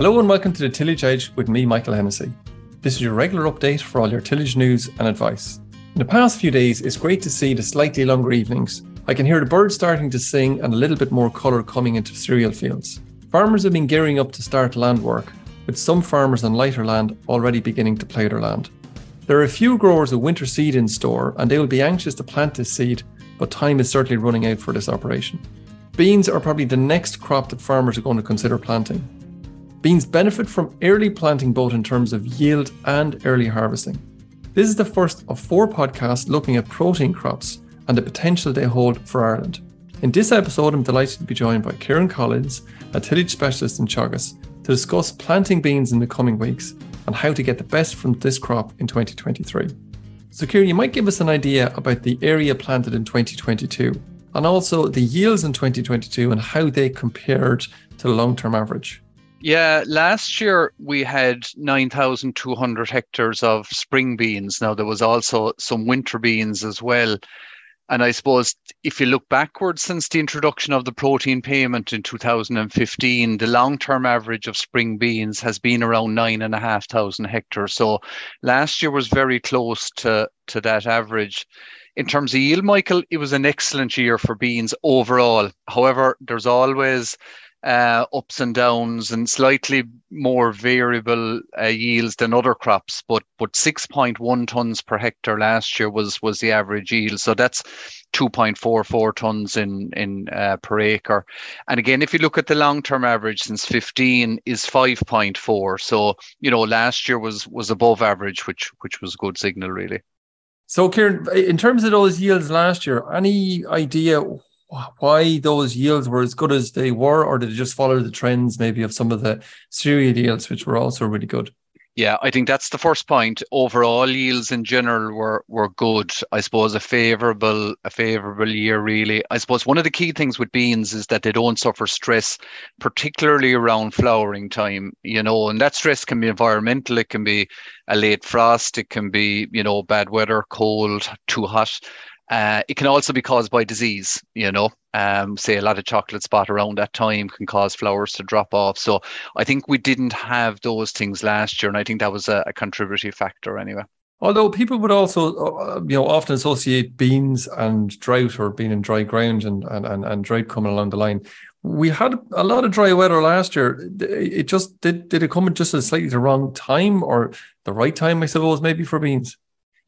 Hello and welcome to the Tillage Edge with me, Michael Hennessy. This is your regular update for all your tillage news and advice. In the past few days, it's great to see the slightly longer evenings. I can hear the birds starting to sing and a little bit more colour coming into cereal fields. Farmers have been gearing up to start land work, with some farmers on lighter land already beginning to plough their land. There are a few growers with winter seed in store, and they will be anxious to plant this seed, but time is certainly running out for this operation. Beans are probably the next crop that farmers are going to consider planting. Beans benefit from early planting both in terms of yield and early harvesting. This is the first of four podcasts looking at protein crops and the potential they hold for Ireland. In this episode, I'm delighted to be joined by Ciaran Collins, a tillage specialist in Teagasc, to discuss planting beans in the coming weeks and how to get the best from this crop in 2023. So, Ciaran, you might give us an idea about the area planted in 2022 and also the yields in 2022 and how they compared to the long term average. Yeah, last year we had 9,200 hectares of spring beans. Now, there was also some winter beans as well. And I suppose if you look backwards since the introduction of the protein payment in 2015, the long term average of spring beans has been around nine and a half thousand hectares. So last year was very close to, to that average. In terms of yield, Michael, it was an excellent year for beans overall. However, there's always uh, ups and downs and slightly more variable uh, yields than other crops. But but 6.1 tons per hectare last year was was the average yield. So that's 2.44 tons in in uh, per acre. And again, if you look at the long term average since 15 is 5.4. So you know last year was was above average, which which was a good signal really. So, Ciaran, in terms of those yields last year, any idea why those yields were as good as they were, or did it just follow the trends maybe of some of the cereal yields, which were also really good? Yeah, I think that's the first point. Overall yields in general were were good. I suppose a favorable a favorable year really. I suppose one of the key things with beans is that they don't suffer stress, particularly around flowering time. You know, and that stress can be environmental. It can be a late frost. It can be you know bad weather, cold, too hot. Uh, it can also be caused by disease, you know. Um, say a lot of chocolate spot around that time can cause flowers to drop off. So I think we didn't have those things last year, and I think that was a, a contributory factor anyway. Although people would also, uh, you know, often associate beans and drought or being in dry ground and, and, and, and drought coming along the line. We had a lot of dry weather last year. It just did. Did it come at just a slightly the wrong time or the right time? I suppose maybe for beans.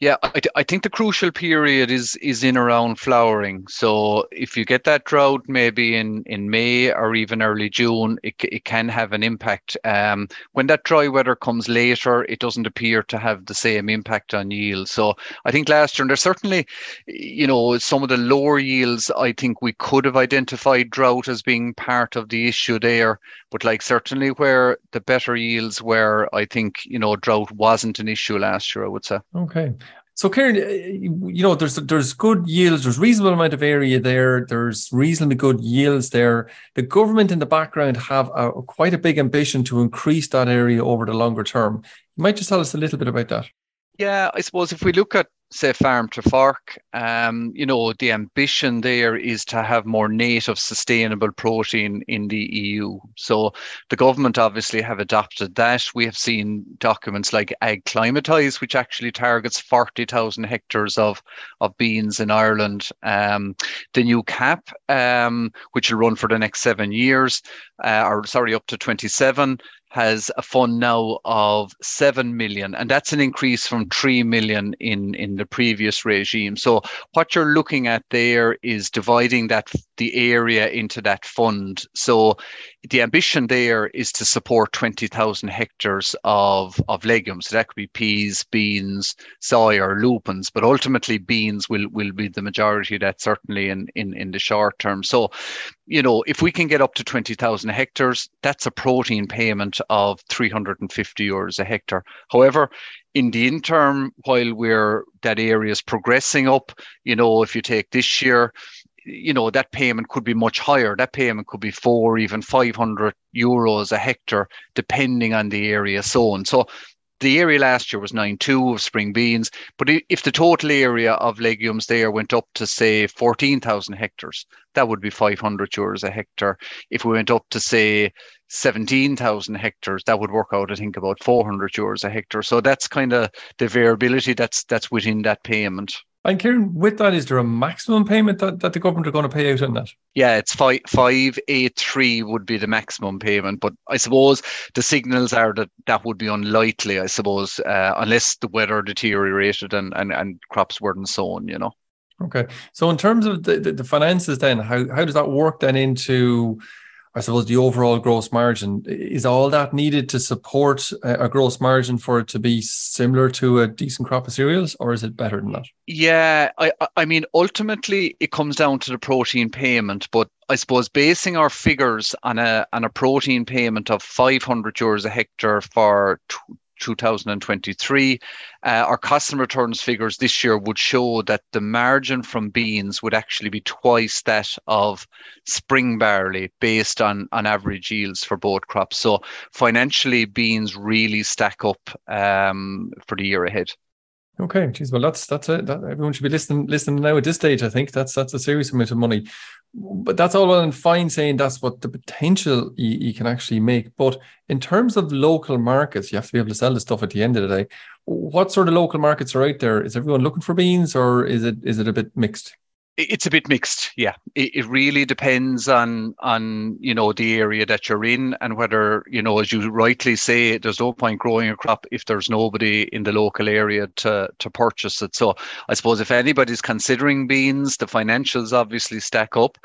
Yeah, I, I think the crucial period is is in around flowering. So if you get that drought maybe in, in May or even early June, it, it can have an impact. Um, when that dry weather comes later, it doesn't appear to have the same impact on yield. So I think last year, and there's certainly, you know, some of the lower yields, I think we could have identified drought as being part of the issue there. But like certainly where the better yields were, I think, you know, drought wasn't an issue last year, I would say. Okay. So, Ciaran, uh, you know, there's there's good yields. There's reasonable amount of area there. There's reasonably good yields there. The government in the background have a, quite a big ambition to increase that area over the longer term. You might just tell us a little bit about that. Yeah, I suppose if we look at say farm to fork. Um, you know the ambition there is to have more native sustainable protein in the eu so the government obviously have adopted that. We have seen documents like Ag Climatise which actually targets 40,000 hectares of of beans in ireland. Um, the new cap um, which will run for the next seven years uh, or sorry up to 27 has a fund now of 7 million and that's an increase from 3 million in in the previous regime. So what you're looking at there is dividing that the area into that fund. So the ambition there is to support 20,000 hectares of of legumes so that could be peas beans soy or lupins but ultimately beans will will be the majority of that certainly in in in the short term so you know, if we can get up to 20,000 hectares, that's a protein payment of 350 euros a hectare. However, in the interim, while we're that area is progressing up, you know, if you take this year, you know, that payment could be much higher. That payment could be four, even 500 euros a hectare, depending on the area sown. So the area last year was 9.2 of spring beans, but if the total area of legumes there went up to say 14,000 hectares, that would be 500 euros a hectare. If we went up to say 17,000 hectares, that would work out, I think, about 400 euros a hectare. So that's kind of the variability that's that's within that payment. And Ciaran, with that, is there a maximum payment that, that the government are going to pay out on that? Yeah, it's five five eight three would be the maximum payment, but I suppose the signals are that that would be unlikely. I suppose uh, unless the weather deteriorated and, and and crops weren't sown, you know. Okay, so in terms of the, the, the finances, then how how does that work then into I suppose the overall gross margin is all that needed to support a gross margin for it to be similar to a decent crop of cereals, or is it better than that? Yeah, I, I mean, ultimately it comes down to the protein payment, but I suppose basing our figures on a on a protein payment of 500 euros a hectare for 2023. Uh, our costs and returns figures this year would show that the margin from beans would actually be twice that of spring barley based on, on average yields for both crops. So financially, beans really stack up um, for the year ahead. Okay, geez, well that's that's it. That, everyone should be listening listening now at this stage. I think that's that's a serious amount of money, but that's all well and fine saying that's what the potential you, you, can actually make. But in terms of local markets, you have to be able to sell the stuff at the end of the day. What sort of local markets are out there? Is everyone looking for beans, or is it is it a bit mixed? It's a bit mixed, yeah. It, it really depends on on you know the area that you're in and whether you know, as you rightly say, there's no point growing a crop if there's nobody in the local area to to purchase it. So I suppose if anybody's considering beans, the financials obviously stack up,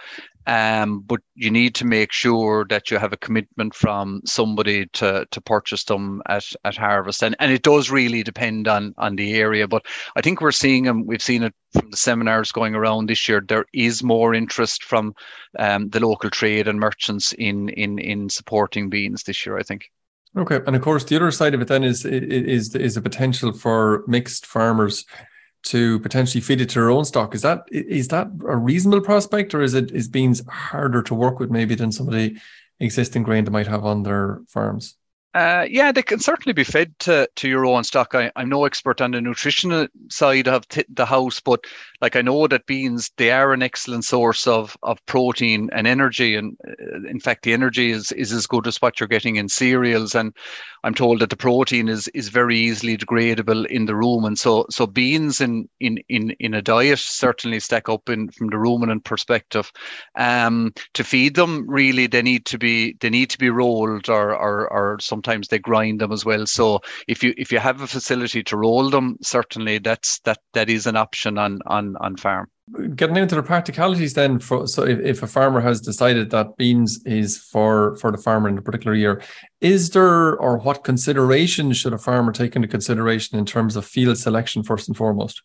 um, but you need to make sure that you have a commitment from somebody to to purchase them at, at harvest. And and it does really depend on on the area. But I think we're seeing them, we've seen it from the seminars going around this year. There is more interest from um, the local trade and merchants in in in supporting beans this year, I think. Okay, and of course, the other side of it then is is is a potential for mixed farmers to potentially feed it to their own stock. Is that is that a reasonable prospect, or is it is beans harder to work with maybe than some of the existing grain they might have on their farms? Uh, yeah, they can certainly be fed to, to your own stock. I, am no expert on the nutritional side of the house, but like I know that beans they are an excellent source of of protein and energy, and uh, in fact, the energy is is as good as what you're getting in cereals. And I'm told that the protein is is very easily degradable in the rumen. So so beans in in in in a diet certainly stack up in from the ruminant perspective. Um, to feed them, really, they need to be they need to be rolled or or or some sometimes they grind them as well. So if you if you have a facility to roll them, certainly that's that that is an option on on on farm. Getting into the practicalities then, for, so if, if a farmer has decided that beans is for for the farmer in a particular year, is there or what considerations should a farmer take into consideration in terms of field selection first and foremost?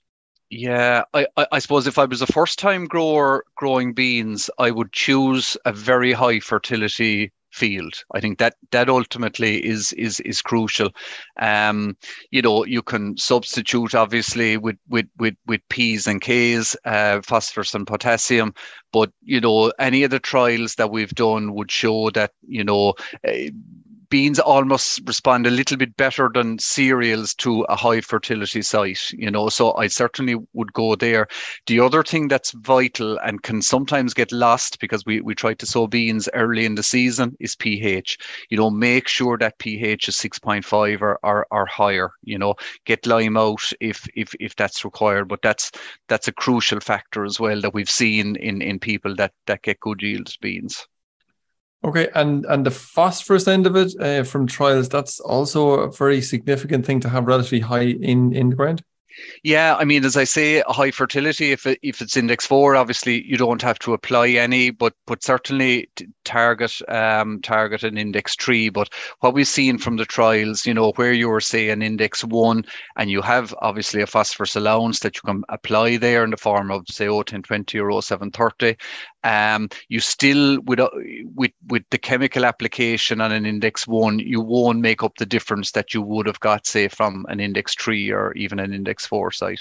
Yeah, I, I, suppose if I was a first time grower growing beans, I would choose a very high fertility field. I think that that ultimately is is is crucial. Um, you know, you can substitute obviously with with with with P's and K's, uh, phosphorus and potassium, but you know, any of the trials that we've done would show that you know. Uh, beans almost respond a little bit better than cereals to a high fertility site, you know. So I certainly would go there. The other thing that's vital and can sometimes get lost because we, we try to sow beans early in the season is pH. You know, make sure that pH is 6.5 or, or, or higher, you know, get lime out if if if that's required. But that's that's a crucial factor as well that we've seen in, in people that, that get good yields beans. Okay, and and the phosphorus end of it uh, from trials, that's also a very significant thing to have relatively high in in the ground. Yeah, I mean, as I say, high fertility. If it, if it's index four, obviously you don't have to apply any, but but certainly target um, target an index three. But what we've seen from the trials, you know, where you are say an index one, and you have obviously a phosphorus allowance that you can apply there in the form of say 01020 or 0730, um, you still with uh, with with the chemical application on an index one, you won't make up the difference that you would have got, say, from an index three or even an index four site.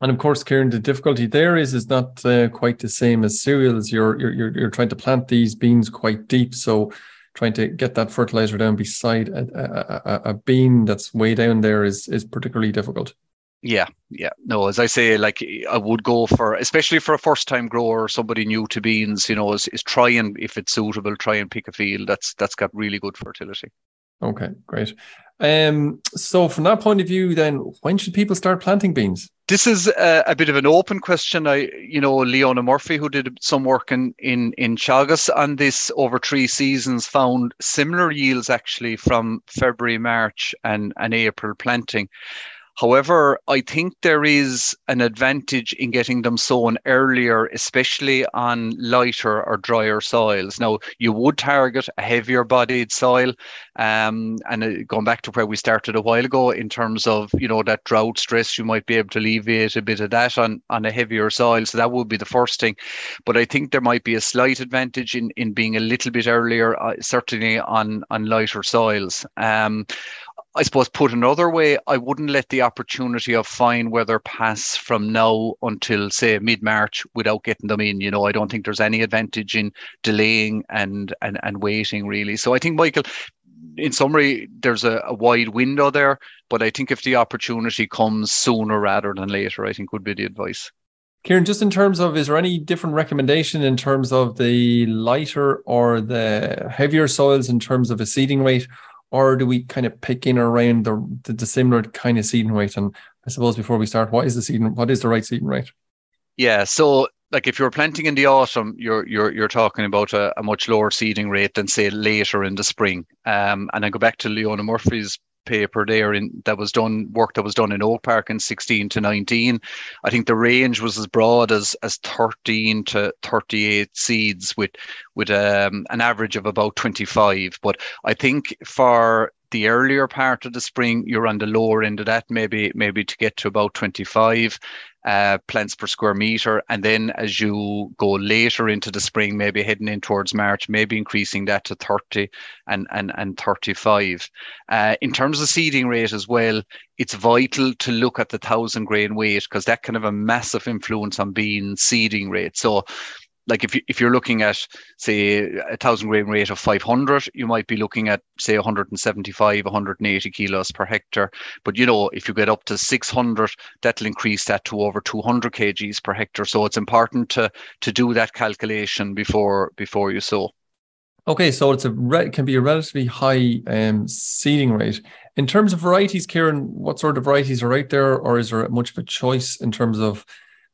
And of course, Ciaran, the difficulty there is is not uh, quite the same as cereals. You're, you're you're trying to plant these beans quite deep, so trying to get that fertilizer down beside a, a, a, a bean that's way down there is is particularly difficult. Yeah, yeah. No, as I say, like I would go for, especially for a first time grower, somebody new to beans, you know, is, is try and if it's suitable, try and pick a field that's that's got really good fertility. Okay, great. Um, so from that point of view, then when should people start planting beans? This is a, a, bit of an open question. I, you know, Leona Murphy, who did some work in in in Teagasc on this over three seasons, found similar yields actually from February, March, and and April planting. However, I think there is an advantage in getting them sown earlier, especially on lighter or drier soils. Now, you would target a heavier bodied soil, um, and uh, going back to where we started a while ago in terms of you know that drought stress, you might be able to alleviate a bit of that on on a heavier soil. So that would be the first thing. But I think there might be a slight advantage in in being a little bit earlier, uh, certainly on on lighter soils. Um, I suppose put another way, I wouldn't let the opportunity of fine weather pass from now until say mid March without getting them in. You know, I don't think there's any advantage in delaying and and and waiting really. So I think Michael, in summary, there's a, a wide window there, but I think if the opportunity comes sooner rather than later, I think would be the advice. Ciaran, just in terms of, is there any different recommendation in terms of the lighter or the heavier soils in terms of a seeding rate? Or do we kind of pick in around the, the, the similar kind of seeding rate? And I suppose before we start, what is the seeding? What is the right seeding rate? Yeah, so like if you're planting in the autumn, you're you're you're talking about a, a much lower seeding rate than say later in the spring. Um, and I go back to Leona Murphy's paper there in that was done work that was done in Oak Park in 16 to 19. I think the range was as broad as as 13 to 38 seeds with with um, an average of about 25. But I think for the earlier part of the spring, you're on the lower end of that, maybe maybe to get to about 25 uh, plants per square meter. And then as you go later into the spring, maybe heading in towards March, maybe increasing that to 30 and, and, and 35. Uh, in terms of seeding rate as well, it's vital to look at the thousand grain weight because that can have a massive influence on bean seeding rate. So like if you if you're looking at say a thousand grain rate of 500 you might be looking at say 175 180 kilos per hectare. But you know if you get up to 600 that'll increase that to over 200 kgs per hectare. So it's important to to do that calculation before before you sow. Okay so it's a re- can be a relatively high um, seeding rate. In terms of varieties ciaran what sort of varieties are out there or is there much of a choice in terms of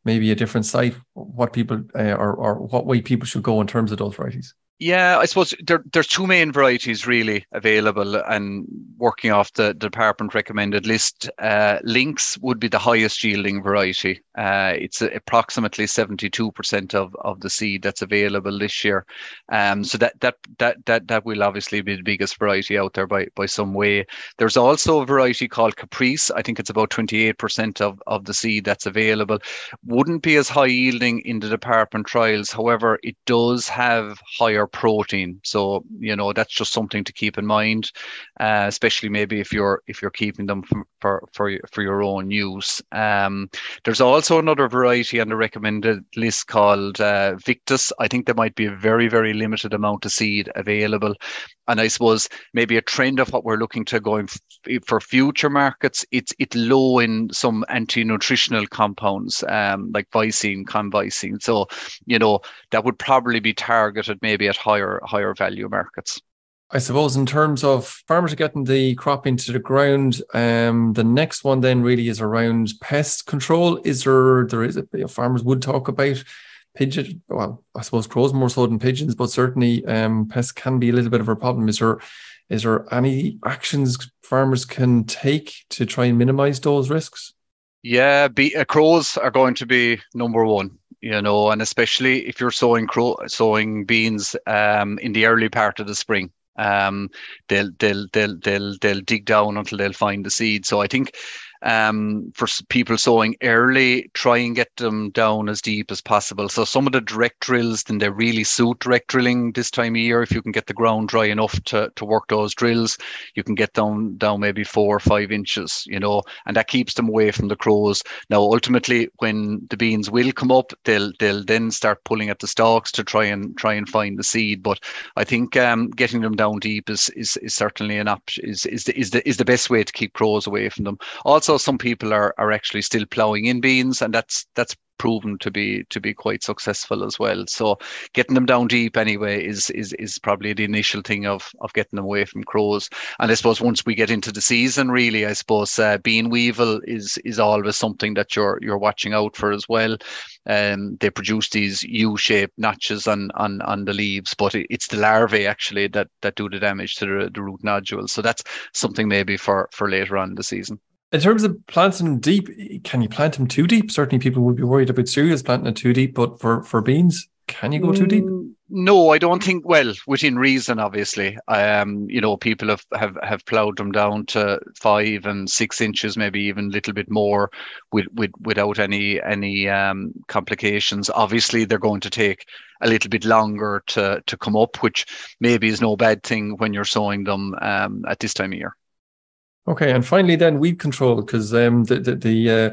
maybe a different site, what people uh, or, or what way people should go in terms of those varieties? Yeah, I suppose there, there's two main varieties really available, and working off the, the department recommended list, uh, Lynx would be the highest yielding variety. Uh, it's approximately 72% of, of the seed that's available this year. Um, so that, that that that that will obviously be the biggest variety out there by by some way. There's also a variety called Caprice. I think it's about 28% of, of the seed that's available. Wouldn't be as high yielding in the department trials. However, it does have higher protein. So you know that's just something to keep in mind, uh, especially maybe if you're if you're keeping them for for for, your own use. Um, there's also another variety on the recommended list called uh, Victus. I think there might be a very very limited amount of seed available, and I suppose maybe a trend of what we're looking to going f- for future markets. It's it's low in some anti-nutritional compounds um, like vicine, convicine. So you know that would probably be targeted maybe at higher higher value markets. I suppose in terms of farmers getting the crop into the ground, um, the next one then really is around pest control. Is there there is a, farmers would talk about pigeon? Well, I suppose crows more so than pigeons, but certainly um, pests can be a little bit of a problem. Is there is there any actions farmers can take to try and minimize those risks? Yeah, be, uh, crows are going to be number one you know, and especially if you're sowing sowing beans um, in the early part of the spring. Um, they'll they'll they'll they'll they'll dig down until they'll find the seed. So I think um, for people sowing early, try and get them down as deep as possible. So some of the direct drills, then they really suit direct drilling this time of year. If you can get the ground dry enough to, to work those drills, you can get down down maybe four or five inches, you know, and that keeps them away from the crows. Now, ultimately, when the beans will come up, they'll they'll then start pulling at the stalks to try and try and find the seed. But I think um, getting them down deep is is, is certainly an option. Is is the, is the is the best way to keep crows away from them. Also also some people are are actually still ploughing in beans, and that's that's proven to be to be quite successful as well. So getting them down deep anyway is is is probably the initial thing of of getting them away from crows. And I suppose once we get into the season, really, I suppose uh, bean weevil is is always something that you're you're watching out for as well. Um, they produce these U-shaped notches on on on the leaves, but it, it's the larvae actually that that do the damage to the, the root nodules. So that's something maybe for for later on in the season. In terms of planting them deep, can you plant them too deep? Certainly, people would be worried about cereals planting it too deep, but for, for beans, can you go too deep? Mm, no, I don't think. Well, within reason, obviously. Um, you know, people have have have ploughed them down to five and six inches, maybe even a little bit more, with with without any any um, complications. Obviously, they're going to take a little bit longer to to come up, which maybe is no bad thing when you're sowing them um, at this time of year. Okay, and finally, then weed control because um, the the, the uh,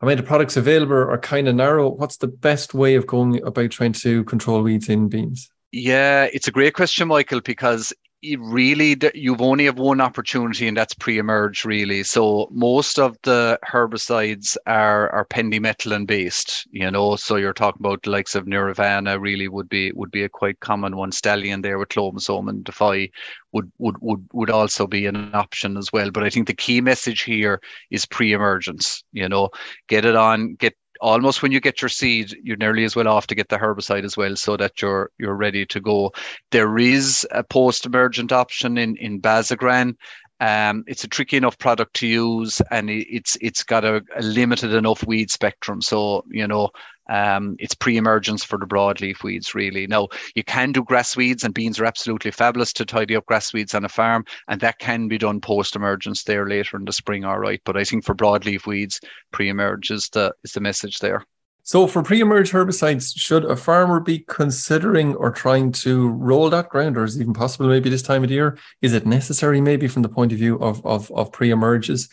I mean the products available are kind of narrow. What's the best way of going about trying to control weeds in beans? Yeah, it's a great question, Michael, because really you've only have one opportunity and that's pre-emerge really. So most of the herbicides are are pendimethalin based you know? So you're talking about the likes of Nirvana really would be would be a quite common one. Stallion there with clomazone and defy would would would would also be an option as well. But i think the key message here is pre-emergence you know? Get it on get almost when you get your seed, you're nearly as well off to get the herbicide as well, so that you're you're ready to go. There is a post-emergent option in in Bazagran. Um, it's a tricky enough product to use, and it's it's got a, a limited enough weed spectrum. So you know, um, it's pre-emergence for the broadleaf weeds, really. Now, you can do grass weeds, and beans are absolutely fabulous to tidy up grass weeds on a farm, and that can be done post-emergence there later in the spring, all right. But I think for broadleaf weeds, pre-emerge is the is the message there. So, for pre-emerge herbicides, should a farmer be considering or trying to roll that ground, or is it even possible maybe this time of year? Is it necessary, maybe from the point of view of of, of pre-emerges?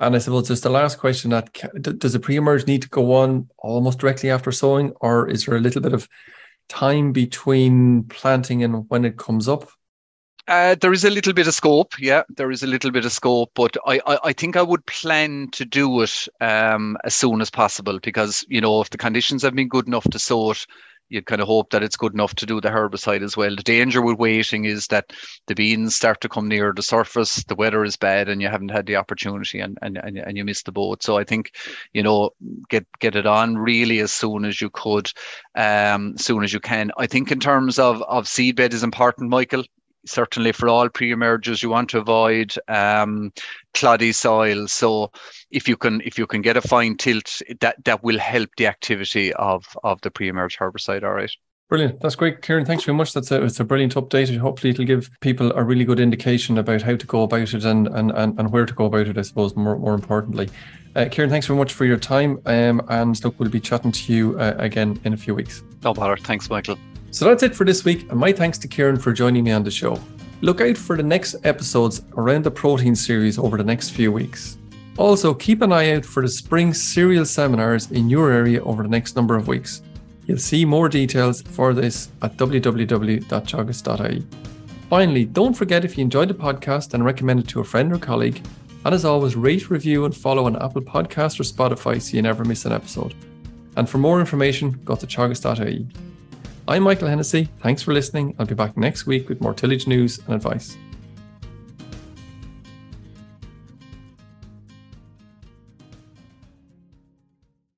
And I suppose just the last question: that does the pre-emerge need to go on almost directly after sowing, or is there a little bit of time between planting and when it comes up? Uh, there is a little bit of scope, yeah. There is a little bit of scope, but I, I, I think I would plan to do it um, as soon as possible because you know if the conditions have been good enough to sow it, you'd kind of hope that it's good enough to do the herbicide as well. The danger with waiting is that the beans start to come near the surface, the weather is bad, and you haven't had the opportunity, and and and, and you miss the boat. So I think you know get get it on really as soon as you could, um, soon as you can. I think in terms of of seedbed is important, Michael certainly for all pre-emergers you want to avoid um, cloddy soil so if you can if you can get a fine tilth that that will help the activity of of the pre-emerge herbicide all right Brilliant. That's great, Ciaran. Thanks very much. That's a, it's a brilliant update. Hopefully, it'll give people a really good indication about how to go about it and and, and, and where to go about it, I suppose, more, more importantly. Uh, Ciaran, thanks very much for your time. Um, and look, we'll be chatting to you uh, again in a few weeks. No bother. Thanks, Michael. So that's it for this week, and my thanks to Ciaran for joining me on the show. Look out for the next episodes around the protein series over the next few weeks. Also, keep an eye out for the spring cereal seminars in your area over the next number of weeks. You'll see more details for this at www.teagasc.ie. Finally, don't forget if you enjoyed the podcast and recommend it to a friend or colleague. And as always, rate, review, and follow on Apple Podcasts or Spotify so you never miss an episode. And for more information, go to teagasc.ie. I'm Michael Hennessy. Thanks for listening. I'll be back next week with more tillage news and advice.